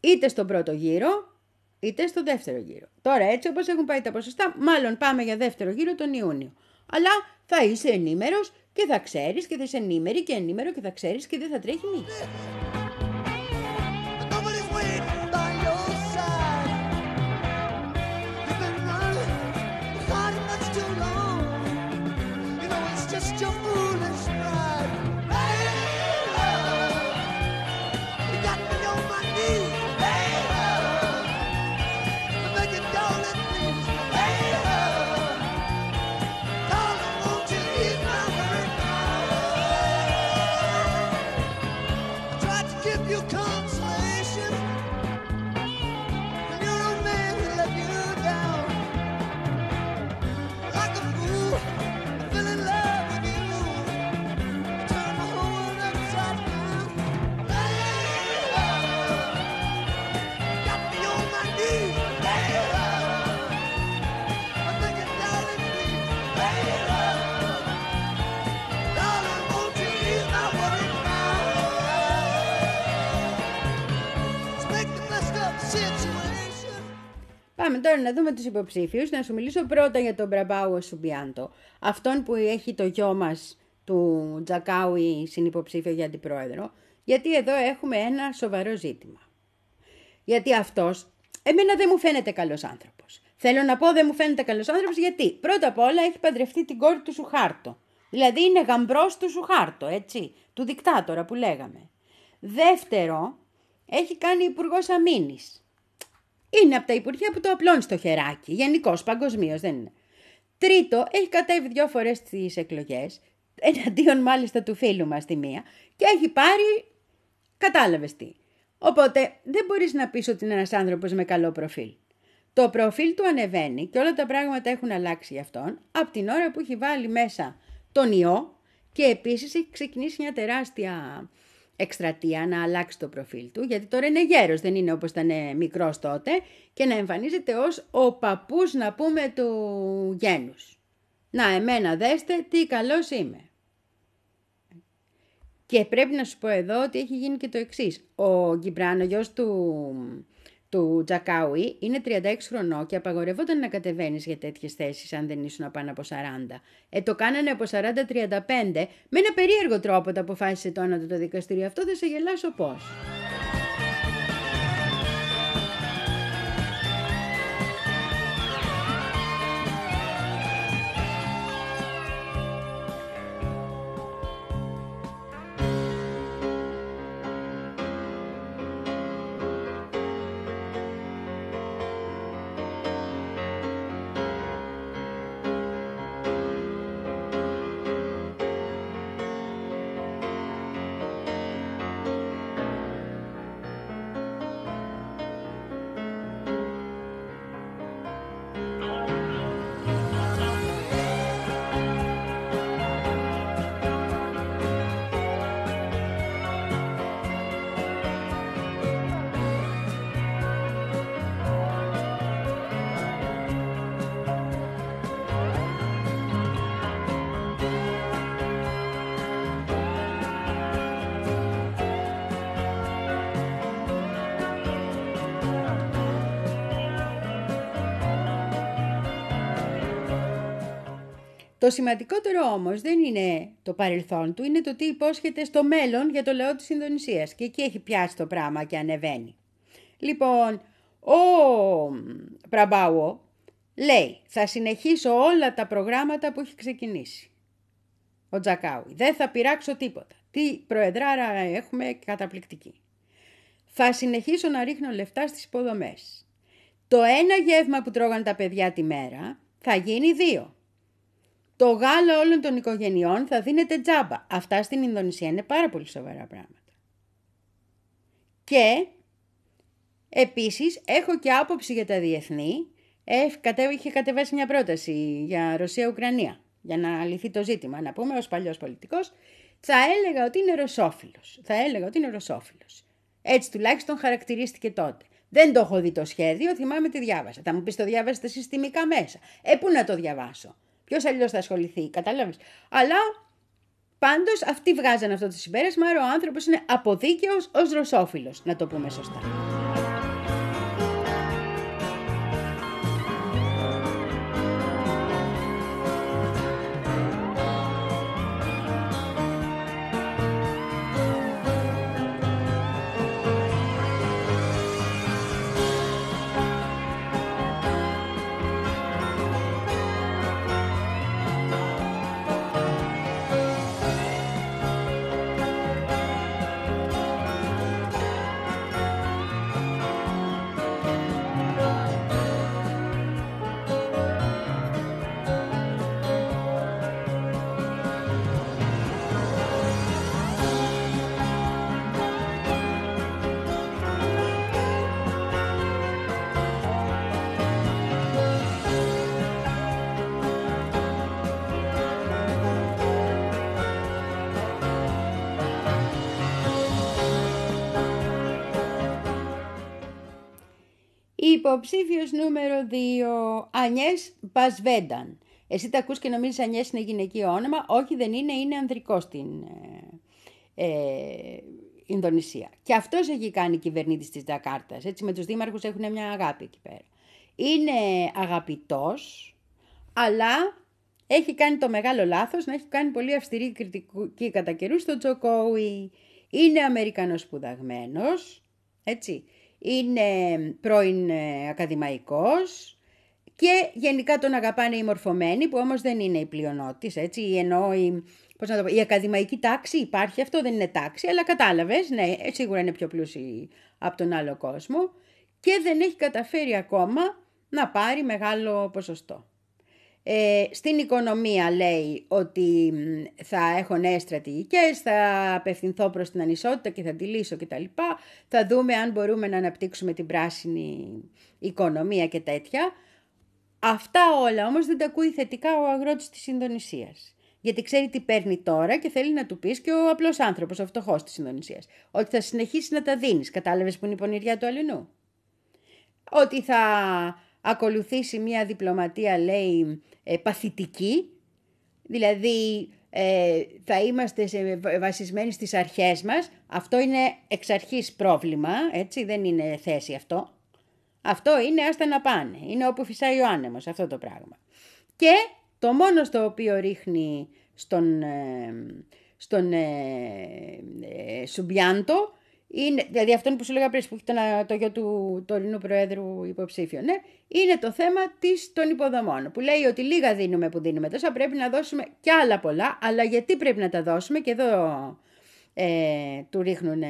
Είτε στον πρώτο γύρο, είτε στο δεύτερο γύρο. Τώρα έτσι όπως έχουν πάει τα ποσοστά, μάλλον πάμε για δεύτερο γύρο τον Ιούνιο. Αλλά θα είσαι ενήμερος και θα ξέρεις και θα είσαι ενήμερη και ενήμερο και θα ξέρεις και δεν θα τρέχει μύτη. Πάμε τώρα να δούμε τους υποψήφιους. Να σου μιλήσω πρώτα για τον Μπραμπάου Σουμπιάντο. Αυτόν που έχει το γιο μας του Τζακάουι συνυποψήφιο για αντιπρόεδρο. Γιατί εδώ έχουμε ένα σοβαρό ζήτημα. Γιατί αυτός εμένα δεν μου φαίνεται καλός άνθρωπος. Θέλω να πω δεν μου φαίνεται καλός άνθρωπος γιατί πρώτα απ' όλα έχει παντρευτεί την κόρη του Σουχάρτο. Δηλαδή είναι γαμπρός του Σουχάρτο, έτσι, του δικτάτορα που λέγαμε. Δεύτερο, έχει κάνει υπουργός Αμήνης. Είναι από τα υπουργεία που το απλώνει στο χεράκι. Γενικώς, παγκοσμίως δεν είναι. Τρίτο, έχει κατέβει δύο φορές στι εκλογές. Εναντίον μάλιστα του φίλου μας τη μία. Και έχει πάρει. Κατάλαβες τι. Οπότε δεν μπορείς να πεις ότι είναι ένας άνθρωπος με καλό προφίλ. Το προφίλ του ανεβαίνει και όλα τα πράγματα έχουν αλλάξει για αυτόν από την ώρα που έχει βάλει μέσα τον ιό και επίσης έχει ξεκινήσει μια τεράστια εκστρατεία να αλλάξει το προφίλ του, γιατί τώρα είναι γέρος, δεν είναι όπως ήταν μικρός τότε, και να εμφανίζεται ως ο παππούς, να πούμε, του γένους. Να, εμένα δέστε τι καλός είμαι. Και πρέπει να σου πω εδώ ότι έχει γίνει και το εξής. Ο Γκυμπράν, ο γιος του του Τζακάουι είναι 36 χρονών και απαγορευόταν να κατεβαίνεις για τέτοιες θέσεις αν δεν ήσουν πάνω από 40. Ε, το κάνανε από 40-35 με ένα περίεργο τρόπο το αποφάσισε το άνατο το δικαστήριο. Αυτό δεν σε γελάσω πώς. Το σημαντικότερο όμως δεν είναι το παρελθόν του, είναι το τι υπόσχεται στο μέλλον για το λαό της Ινδονησίας. Και εκεί έχει πιάσει το πράγμα και ανεβαίνει. Λοιπόν, ο Πραμπάουο λέει θα συνεχίσω όλα τα προγράμματα που έχει ξεκινήσει. Ο Τζακάουι. Δεν θα πειράξω τίποτα. Τι προεδράρα έχουμε καταπληκτική. Θα συνεχίσω να ρίχνω λεφτά στις υποδομές. Το ένα γεύμα που τρώγαν τα παιδιά τη μέρα θα γίνει δύο το γάλα όλων των οικογενειών θα δίνεται τζάμπα. Αυτά στην Ινδονησία είναι πάρα πολύ σοβαρά πράγματα. Και επίσης έχω και άποψη για τα διεθνή. Είχε κατεβάσει μια πρόταση για Ρωσία-Ουκρανία για να λυθεί το ζήτημα. Να πούμε ως παλιός πολιτικός θα έλεγα ότι είναι ρωσόφιλος. Θα έλεγα ότι είναι ρωσόφιλος. Έτσι τουλάχιστον χαρακτηρίστηκε τότε. Δεν το έχω δει το σχέδιο, θυμάμαι τι διάβασα. Θα μου πεις το διάβασα τα συστημικά μέσα. Ε, πού να το διαβάσω; Ποιο αλλιώς θα ασχοληθεί, κατάλαβες. Αλλά πάντως αυτοί βγάζαν αυτό το συμπέρασμα, άρα ο άνθρωπος είναι αποδίκαιος ως ρωσόφιλος, να το πούμε σωστά. Υποψήφιος νούμερο 2, Ανιές Μπασβένταν. Εσύ τα ακούς και νομίζεις Ανιές είναι γυναικείο όνομα. Όχι δεν είναι, είναι ανδρικό στην ε, ε, Ινδονησία. Και αυτός έχει κάνει κυβερνήτης της Τζακάρτας. Έτσι με τους δήμαρχους έχουν μια αγάπη εκεί πέρα. είναι αγαπητός, αλλά έχει κάνει το μεγάλο λάθος να έχει κάνει πολύ αυστηρή κριτική κατά καιρούς στο Τζοκόουι. Είναι Αμερικανός σπουδαγμένος, έτσι. Είναι πρώην ε, ακαδημαϊκός και γενικά τον αγαπάνε οι μορφωμένοι που όμως δεν είναι οι πλειονότης, έτσι. Ενώ η, πώς να το πω, η ακαδημαϊκή τάξη υπάρχει, αυτό δεν είναι τάξη, αλλά κατάλαβες, ναι, σίγουρα είναι πιο πλούσιοι από τον άλλο κόσμο και δεν έχει καταφέρει ακόμα να πάρει μεγάλο ποσοστό. Ε, στην οικονομία λέει ότι θα έχω νέες στρατηγικές, θα απευθυνθώ προς την ανισότητα και θα τη λύσω κτλ. Θα δούμε αν μπορούμε να αναπτύξουμε την πράσινη οικονομία και τέτοια. Αυτά όλα όμως δεν τα ακούει θετικά ο αγρότης της Ινδονησίας. Γιατί ξέρει τι παίρνει τώρα και θέλει να του πεις και ο απλός άνθρωπος, ο φτωχός της Ινδονησίας. Ότι θα συνεχίσεις να τα δίνεις. Κατάλαβες που είναι η πονηριά του αλληνού; Ότι θα ακολουθήσει μια διπλωματία, λέει, ε, παθητική, δηλαδή ε, θα είμαστε σε, βασισμένοι στις αρχές μας. Αυτό είναι εξ αρχής πρόβλημα, έτσι, δεν είναι θέση αυτό. Αυτό είναι άστα να πάνε, είναι όπου φυσάει ο άνεμος, αυτό το πράγμα. Και το μόνο στο οποίο ρίχνει στον, ε, στον ε, ε, Σουμπιάντο είναι, δηλαδή αυτό που σου λέγα πριν που έχει το, το γιο του τωρινού Προέδρου υποψήφιο, ναι, είναι το θέμα της, των υποδομών. Που λέει ότι λίγα δίνουμε που δίνουμε τόσα, πρέπει να δώσουμε κι άλλα πολλά, αλλά γιατί πρέπει να τα δώσουμε, και εδώ ε, του ρίχνουν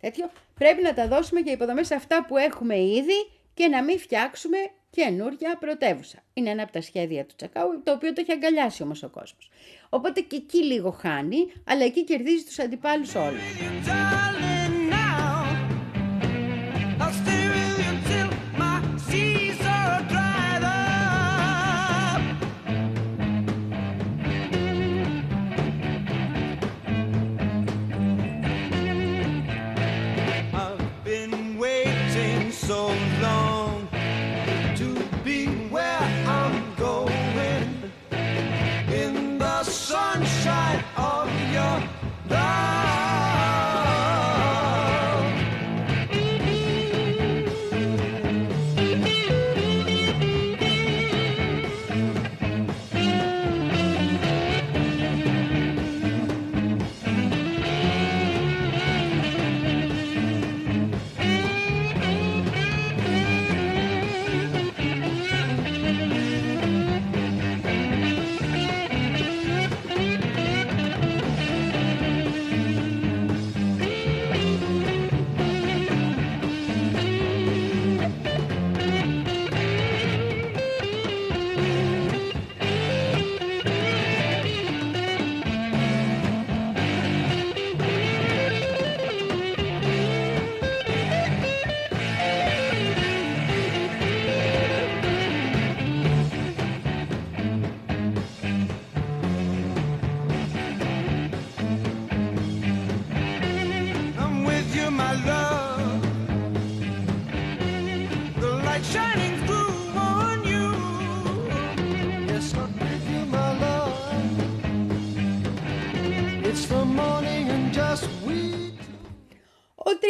τέτοιο, πρέπει να τα δώσουμε και υποδομές σε αυτά που έχουμε ήδη και να μην φτιάξουμε καινούρια πρωτεύουσα. Είναι ένα από τα σχέδια του Τσακάου, το οποίο το έχει αγκαλιάσει όμως ο κόσμος. Οπότε και εκεί λίγο χάνει, αλλά εκεί κερδίζει τους αντιπάλους όλους.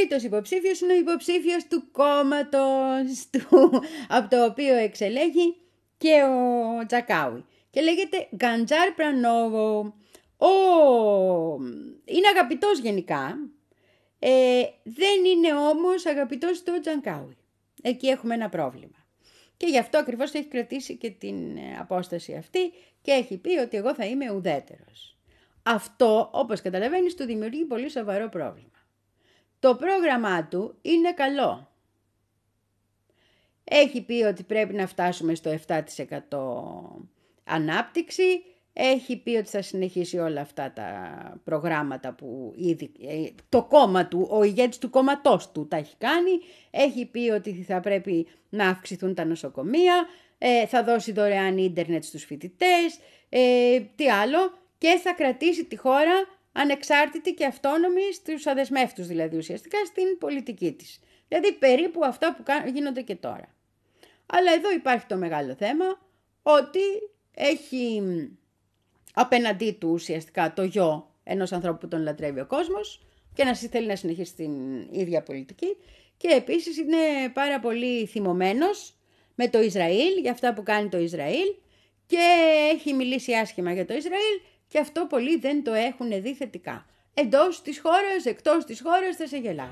Τρίτος υποψήφιος είναι ο υποψήφιος του κόμματος του, από το οποίο εξελέγει και ο Τζακάουι. Και λέγεται Γκαντζάρ Πρανόβο. Ο... Είναι αγαπητός γενικά, ε, δεν είναι όμως αγαπητός του Τζανκάουι. Εκεί έχουμε ένα πρόβλημα. Και γι' αυτό ακριβώς έχει κρατήσει και την ε, απόσταση αυτή και έχει πει ότι εγώ θα είμαι ουδέτερος. Αυτό, όπως καταλαβαίνεις, του δημιουργεί πολύ σοβαρό πρόβλημα. Το πρόγραμμά του είναι καλό. Έχει πει ότι πρέπει να φτάσουμε στο 7% ανάπτυξη, έχει πει ότι θα συνεχίσει όλα αυτά τα προγράμματα που ήδη ε, το κόμμα του, ο ηγέτης του κόμματός του τα έχει κάνει, έχει πει ότι θα πρέπει να αυξηθούν τα νοσοκομεία, ε, θα δώσει δωρεάν ίντερνετ στους φοιτητές, ε, τι άλλο, και θα κρατήσει τη χώρα ανεξάρτητη και αυτόνομη στους αδεσμεύτους δηλαδή ουσιαστικά στην πολιτική της. Δηλαδή περίπου αυτά που κα- γίνονται και τώρα. Αλλά εδώ υπάρχει το μεγάλο θέμα ότι έχει απέναντί του ουσιαστικά το γιο ενός ανθρώπου που τον λατρεύει ο κόσμος και να συ- θέλει να συνεχίσει την ίδια πολιτική και επίσης είναι πάρα πολύ θυμωμένος με το Ισραήλ για αυτά που κάνει το Ισραήλ και έχει μιλήσει άσχημα για το Ισραήλ και αυτό πολλοί δεν το έχουν δει θετικά. Εντός της χώρας, εκτός της χώρας, θα σε γελά.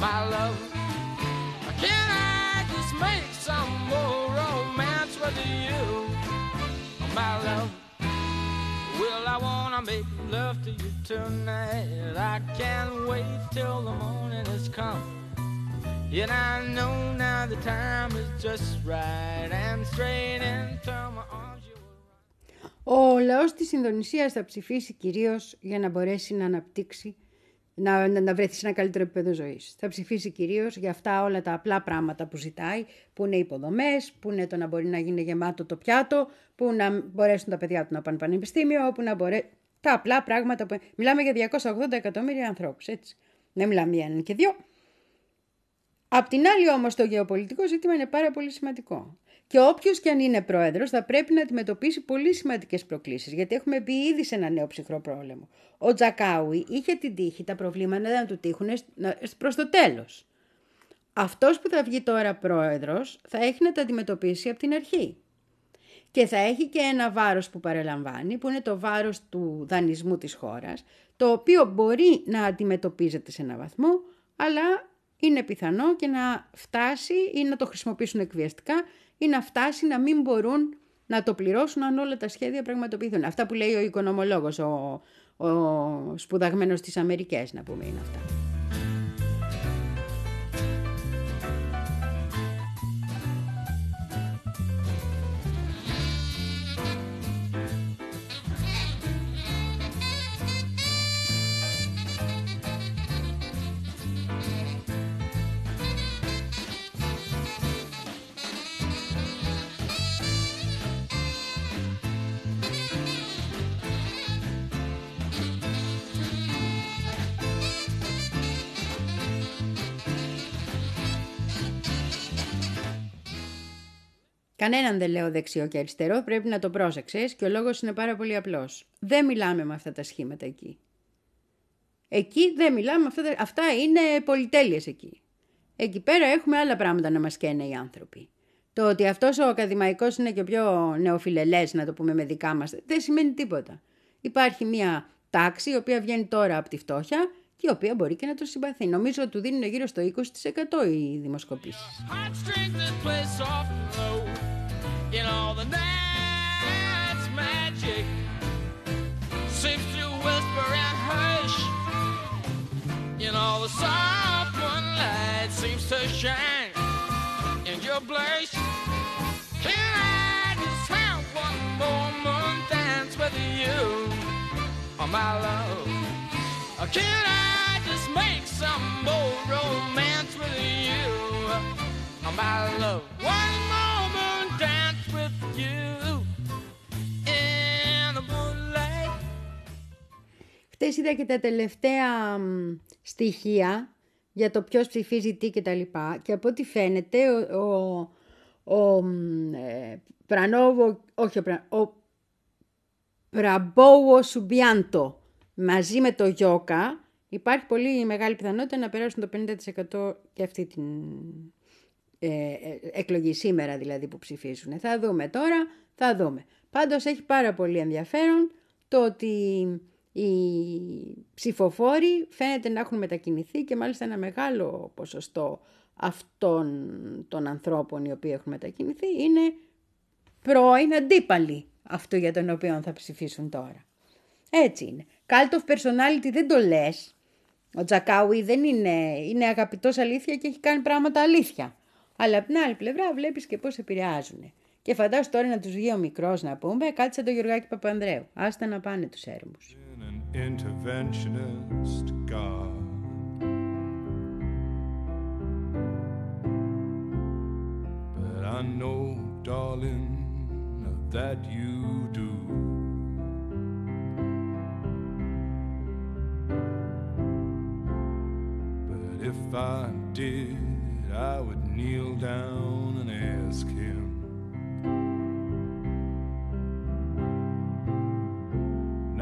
My love; Can I just make some more romance with you, oh, my love? Well, I wanna make love to you tonight. I can't wait till the morning has come. And I know now the time is just right. And straight into my arms you will run. Ο λαός της Ινδονησίας θα ψηφίσει κυρίως για να μπορέσει να αναπτύξει, να, να, να βρεθεί σε ένα καλύτερο επίπεδο ζωής. Θα ψηφίσει κυρίως για αυτά όλα τα απλά πράγματα που ζητάει, που είναι υποδομές, που είναι το να μπορεί να γίνει γεμάτο το πιάτο, που να μπορέσουν τα παιδιά του να πάνε πανεπιστήμιο, που να μπορεί... Τα απλά πράγματα που... Μιλάμε για 280 εκατομμύρια ανθρώπους, έτσι. Δεν μιλάμε για έναν και δυο. Απ' την άλλη όμως το γεωπολιτικό ζήτημα είναι πάρα πολύ σημαντικό. Και όποιος και αν είναι πρόεδρος θα πρέπει να αντιμετωπίσει πολύ σημαντικές προκλήσεις, γιατί έχουμε μπει ήδη σε ένα νέο ψυχρό πρόβλημα. Ο Τζακάουι είχε την τύχη τα προβλήματα να του τύχουν προς το τέλος. Αυτός που θα βγει τώρα πρόεδρος θα έχει να τα αντιμετωπίσει από την αρχή. Και θα έχει και ένα βάρος που παρελαμβάνει, που είναι το βάρος του δανεισμού της χώρας, το οποίο μπορεί να αντιμετωπίζεται σε ένα βαθμό, αλλά είναι πιθανό και να φτάσει ή να το χρησιμοποιήσουν εκβιαστικά ή να φτάσει να μην μπορούν να το πληρώσουν αν όλα τα σχέδια πραγματοποιηθούν. Αυτά που λέει ο οικονομολόγος, ο, ο σπουδαγμένος στις Αμερικές, να πούμε είναι αυτά. Κανέναν δεν λέω δεξιό και αριστερό, πρέπει να το πρόσεξες και ο λόγος είναι πάρα πολύ απλός. Δεν μιλάμε με αυτά τα σχήματα εκεί. Εκεί δεν μιλάμε με αυτά τα... Αυτά είναι πολυτέλειες εκεί. Εκεί πέρα έχουμε άλλα πράγματα να μας καίνε οι άνθρωποι. Το ότι αυτός ο ακαδημαϊκός είναι και πιο νεοφιλελές, να το πούμε με δικά μας, δεν σημαίνει τίποτα. Υπάρχει μια τάξη η οποία βγαίνει τώρα από τη φτώχεια και η οποία μπορεί και να το συμπαθεί. Νομίζω ότι του δίνουν γύρω στο 20% οι δημοσκοπήσεις. You know the night's magic seems to whisper and hush. You know the soft moonlight seems to shine in your blush. Can I just have one more moon dance with you, oh my love? Or Can I just make some more romance with you? Oh, my love, one more Χτες είδα και τα τελευταία μ, στοιχεία για το ποιος ψηφίζει τι και τα λοιπά και από ό,τι φαίνεται ο, ο, ο μ, ε, Πρανόβο, όχι ο, Πρα, ο Πραμπόουο Σουμπιάντο μαζί με το Γιώκα υπάρχει πολύ μεγάλη πιθανότητα να περάσουν το 50% και αυτή την ε, ε, εκλογή σήμερα δηλαδή που ψηφίσουν. Θα δούμε τώρα, θα δούμε. Πάντως έχει πάρα πολύ ενδιαφέρον το ότι οι ψηφοφόροι φαίνεται να έχουν μετακινηθεί και μάλιστα ένα μεγάλο ποσοστό αυτών των ανθρώπων οι οποίοι έχουν μετακινηθεί είναι πρώην αντίπαλοι αυτού για τον οποίο θα ψηφίσουν τώρα. Έτσι είναι. Cult of personality δεν το λες. Ο Τζακάουι δεν είναι, είναι αγαπητός αλήθεια και έχει κάνει πράγματα αλήθεια. Αλλά από την άλλη πλευρά βλέπεις και πώς επηρεάζουν. Και φαντάσου τώρα να τους βγει ο μικρός να πούμε, κάτσε το Γιωργάκη Παπανδρέου. Άστα να πάνε τους έρμους. interventionist God. But I know, darling, that you do. But if I did, I would kneel down and ask him.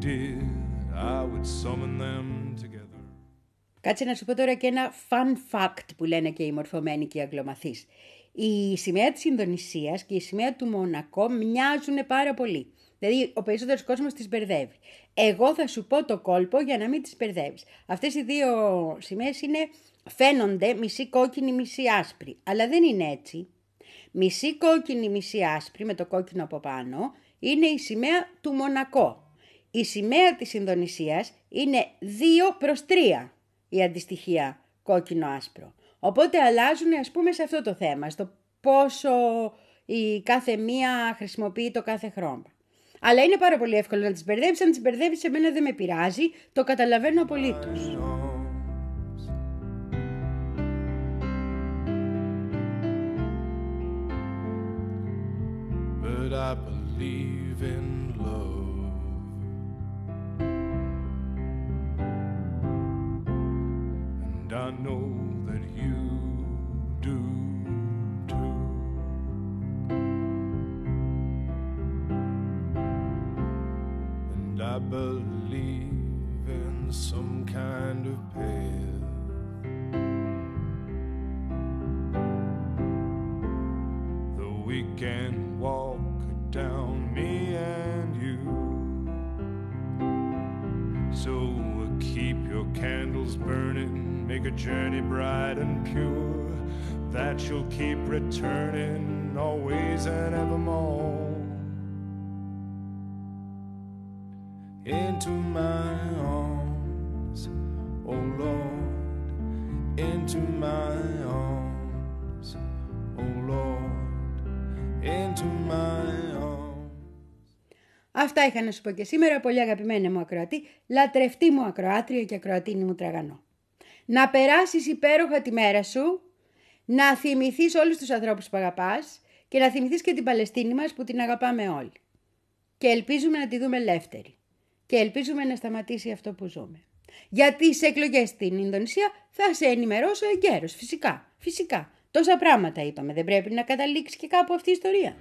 did, I would summon them together. Κάτσε να σου πω τώρα και ένα fun fact που λένε και οι μορφωμένοι και οι αγγλομαθείς. Η σημαία της Ινδονησίας και η σημαία του Μονακό μοιάζουν πάρα πολύ. Δηλαδή ο περισσότερος κόσμος τις μπερδεύει. Εγώ θα σου πω το κόλπο για να μην τις μπερδεύεις. Αυτές οι δύο σημαίες είναι, φαίνονται μισή κόκκινη, μισή άσπρη. Αλλά δεν είναι έτσι. Μισή κόκκινη, μισή άσπρη με το κόκκινο από πάνω είναι η σημαία του Μονακό. Η σημαία της Ινδονησίας είναι 2 προς 3 η αντιστοιχεία κόκκινο-άσπρο. Οπότε αλλάζουν ας πούμε σε αυτό το θέμα, στο πόσο η κάθε μία χρησιμοποιεί το κάθε χρώμα. Αλλά είναι πάρα πολύ εύκολο να τις μπερδεύεις, αν τις μπερδεύεις εμένα δεν με πειράζει, το καταλαβαίνω απολύτως. arms. But I That you'll keep returning always and evermore. into my arms, oh Lord, into my arms, oh Lord, into my arms. Αυτά είχα να σου πω και σήμερα, πολύ αγαπημένη μου ακροατή, λατρευτή μου ακροάτρια και ακροατίνη μου τραγανό. Να περάσεις υπέροχα τη μέρα σου, να θυμηθείς όλους τους ανθρώπους που αγαπάς και να θυμηθείς και την Παλαιστίνη μας που την αγαπάμε όλοι. Και ελπίζουμε να τη δούμε ελεύθερη. Και ελπίζουμε να σταματήσει αυτό που ζούμε. Για τις εκλογές στην Ινδονησία θα σε ενημερώσω εγκαίρως, φυσικά, φυσικά. Τόσα πράγματα είπαμε, δεν πρέπει να καταλήξει και κάπου αυτή η ιστορία.